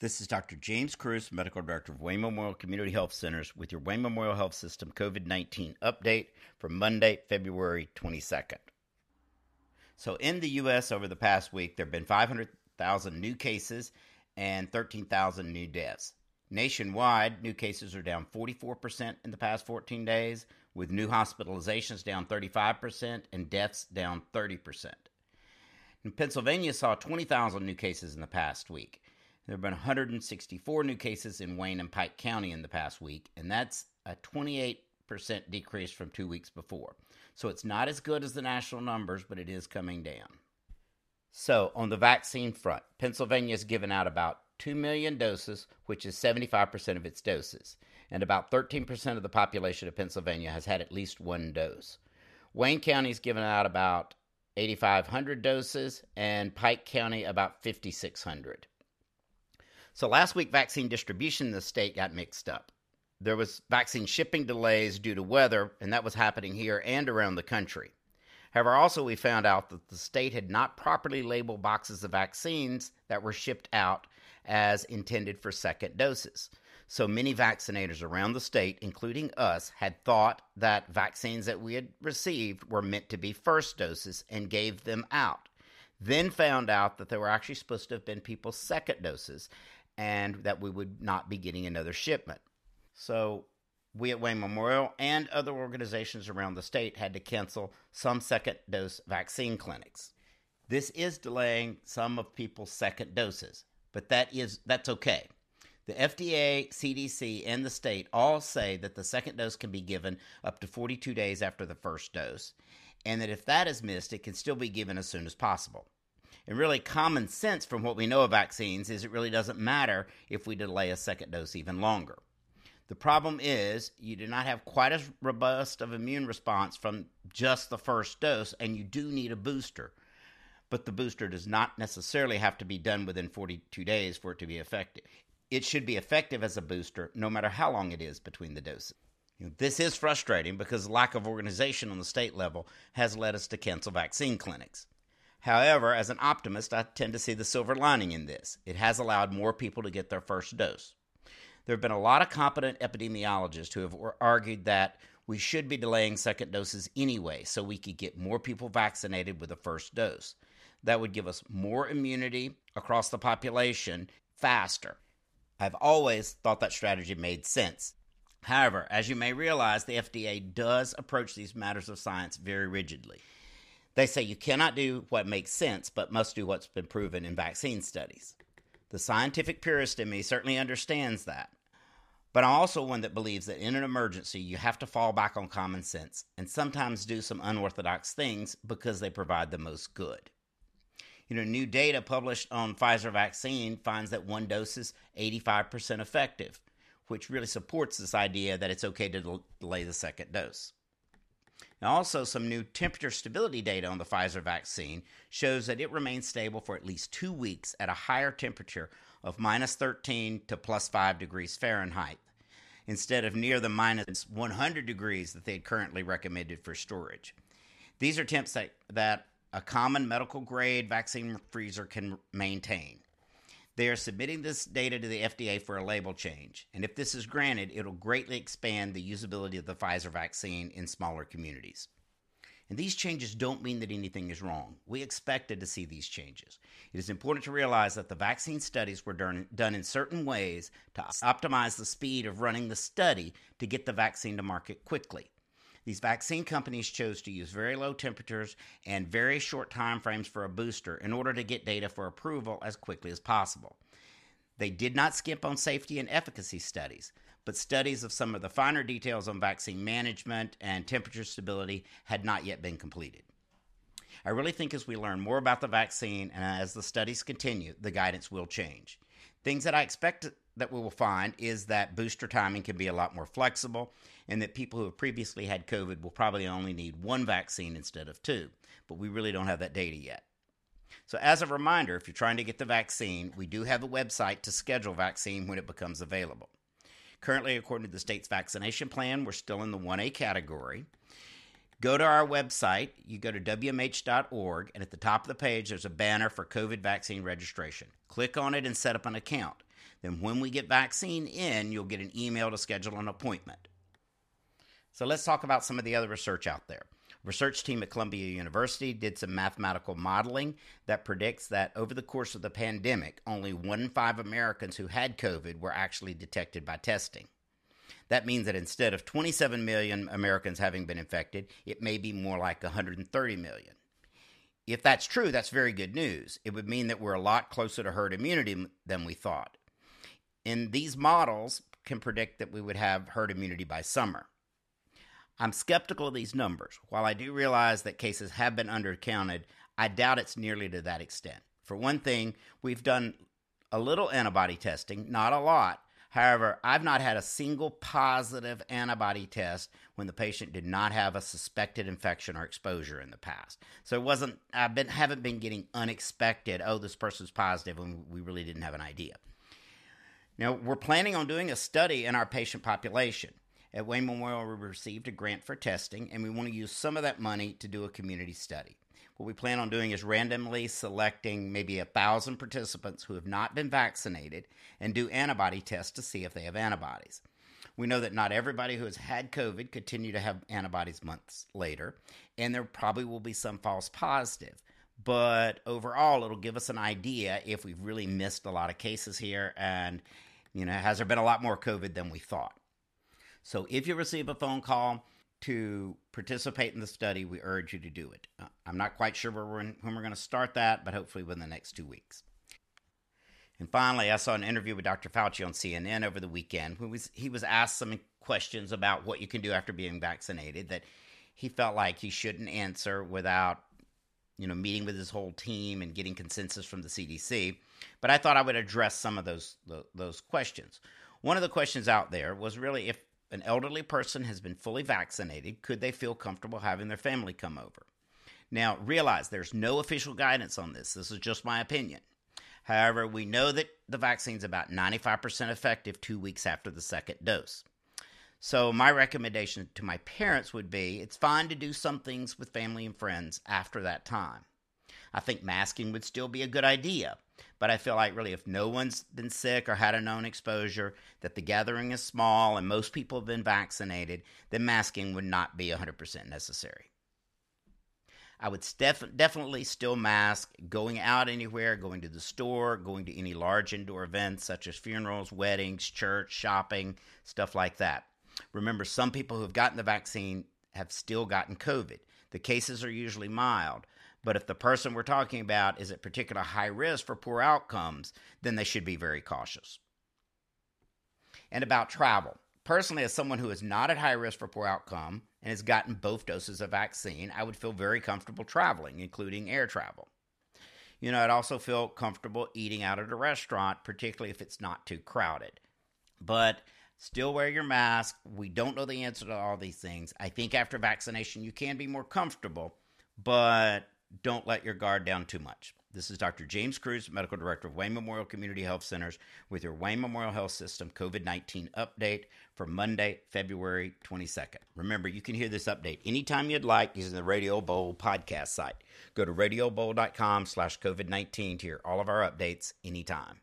This is Dr. James Cruz, Medical Director of Wayne Memorial Community Health Centers, with your Wayne Memorial Health System COVID 19 update for Monday, February 22nd. So, in the U.S., over the past week, there have been 500,000 new cases and 13,000 new deaths. Nationwide, new cases are down 44% in the past 14 days, with new hospitalizations down 35% and deaths down 30%. And Pennsylvania saw 20,000 new cases in the past week. There have been 164 new cases in Wayne and Pike County in the past week, and that's a 28% decrease from two weeks before. So it's not as good as the national numbers, but it is coming down. So, on the vaccine front, Pennsylvania has given out about 2 million doses, which is 75% of its doses, and about 13% of the population of Pennsylvania has had at least one dose. Wayne County has given out about 8,500 doses, and Pike County about 5,600. So last week, vaccine distribution in the state got mixed up. There was vaccine shipping delays due to weather, and that was happening here and around the country. However, also we found out that the state had not properly labeled boxes of vaccines that were shipped out as intended for second doses. So many vaccinators around the state, including us, had thought that vaccines that we had received were meant to be first doses and gave them out. Then found out that they were actually supposed to have been people's second doses and that we would not be getting another shipment. So we at Wayne Memorial and other organizations around the state had to cancel some second dose vaccine clinics. This is delaying some of people's second doses, but that is that's okay. The FDA, CDC, and the state all say that the second dose can be given up to 42 days after the first dose, and that if that is missed, it can still be given as soon as possible. And really, common sense from what we know of vaccines is it really doesn't matter if we delay a second dose even longer. The problem is you do not have quite as robust of immune response from just the first dose, and you do need a booster. But the booster does not necessarily have to be done within 42 days for it to be effective. It should be effective as a booster no matter how long it is between the doses. You know, this is frustrating because lack of organization on the state level has led us to cancel vaccine clinics. However, as an optimist, I tend to see the silver lining in this. It has allowed more people to get their first dose. There have been a lot of competent epidemiologists who have argued that we should be delaying second doses anyway so we could get more people vaccinated with the first dose. That would give us more immunity across the population faster. I've always thought that strategy made sense. However, as you may realize, the FDA does approach these matters of science very rigidly. They say you cannot do what makes sense, but must do what's been proven in vaccine studies. The scientific purist in me certainly understands that. But I'm also one that believes that in an emergency, you have to fall back on common sense and sometimes do some unorthodox things because they provide the most good. You know, new data published on Pfizer vaccine finds that one dose is 85% effective, which really supports this idea that it's okay to delay the second dose. Now, also, some new temperature stability data on the Pfizer vaccine shows that it remains stable for at least two weeks at a higher temperature of minus 13 to plus 5 degrees Fahrenheit, instead of near the minus 100 degrees that they had currently recommended for storage. These are temps that, that a common medical grade vaccine freezer can maintain. They are submitting this data to the FDA for a label change, and if this is granted, it'll greatly expand the usability of the Pfizer vaccine in smaller communities. And these changes don't mean that anything is wrong. We expected to see these changes. It is important to realize that the vaccine studies were done, in certain ways to optimize the speed of running the study to get the vaccine to market quickly. These vaccine companies chose to use very low temperatures and very short time frames for a booster in order to get data for approval as quickly as possible. They did not skimp on safety and efficacy studies, but studies of some of the finer details on vaccine management and temperature stability had not yet been completed. I really think as we learn more about the vaccine and as the studies continue, the guidance will change. Things that I expect that we will find is that booster timing can be a lot more flexible and that people who have previously had COVID will probably only need one vaccine instead of two. But we really don't have that data yet. So, as a reminder, if you're trying to get the vaccine, we do have a website to schedule vaccine when it becomes available. Currently, according to the state's vaccination plan, we're still in the 1A category. Go to our website. You go to WMH.org, and at the top of the page, there's a banner for COVID vaccine registration. Click on it and set up an account. Then, when we get vaccine in, you'll get an email to schedule an appointment. So, let's talk about some of the other research out there. Research team at Columbia University did some mathematical modeling that predicts that over the course of the pandemic, only one in five Americans who had COVID were actually detected by testing. That means that instead of 27 million Americans having been infected, it may be more like 130 million. If that's true, that's very good news. It would mean that we're a lot closer to herd immunity than we thought. And these models can predict that we would have herd immunity by summer. I'm skeptical of these numbers. While I do realize that cases have been undercounted, I doubt it's nearly to that extent. For one thing, we've done a little antibody testing, not a lot, However, I've not had a single positive antibody test when the patient did not have a suspected infection or exposure in the past. So it wasn't been haven't been getting unexpected, oh this person's positive when we really didn't have an idea. Now, we're planning on doing a study in our patient population. At Wayne Memorial, we received a grant for testing, and we want to use some of that money to do a community study. What we plan on doing is randomly selecting maybe a thousand participants who have not been vaccinated and do antibody tests to see if they have antibodies. We know that not everybody who has had COVID continue to have antibodies months later, and there probably will be some false positive. But overall, it'll give us an idea if we've really missed a lot of cases here and, you know, has there been a lot more COVID than we thought. So if you receive a phone call, to participate in the study, we urge you to do it. Uh, I'm not quite sure when, when we're going to start that, but hopefully within the next two weeks. And finally, I saw an interview with Dr. Fauci on CNN over the weekend. He was asked some questions about what you can do after being vaccinated that he felt like he shouldn't answer without, you know, meeting with his whole team and getting consensus from the CDC. But I thought I would address some of those those questions. One of the questions out there was really if an elderly person has been fully vaccinated, could they feel comfortable having their family come over? Now, realize there's no official guidance on this. This is just my opinion. However, we know that the vaccine is about 95% effective two weeks after the second dose. So, my recommendation to my parents would be it's fine to do some things with family and friends after that time. I think masking would still be a good idea, but I feel like really, if no one's been sick or had a known exposure, that the gathering is small and most people have been vaccinated, then masking would not be 100% necessary. I would def- definitely still mask going out anywhere, going to the store, going to any large indoor events such as funerals, weddings, church, shopping, stuff like that. Remember, some people who have gotten the vaccine have still gotten COVID. The cases are usually mild, but if the person we're talking about is at particular high risk for poor outcomes, then they should be very cautious. And about travel. Personally, as someone who is not at high risk for poor outcome and has gotten both doses of vaccine, I would feel very comfortable traveling, including air travel. You know, I'd also feel comfortable eating out at a restaurant, particularly if it's not too crowded. But still wear your mask. We don't know the answer to all these things. I think after vaccination, you can be more comfortable, but don't let your guard down too much. This is Dr. James Cruz, Medical Director of Wayne Memorial Community Health Centers, with your Wayne Memorial Health System COVID 19 update for Monday, February 22nd. Remember, you can hear this update anytime you'd like using the Radio Bowl podcast site. Go to radiobowl.com slash COVID 19 to hear all of our updates anytime.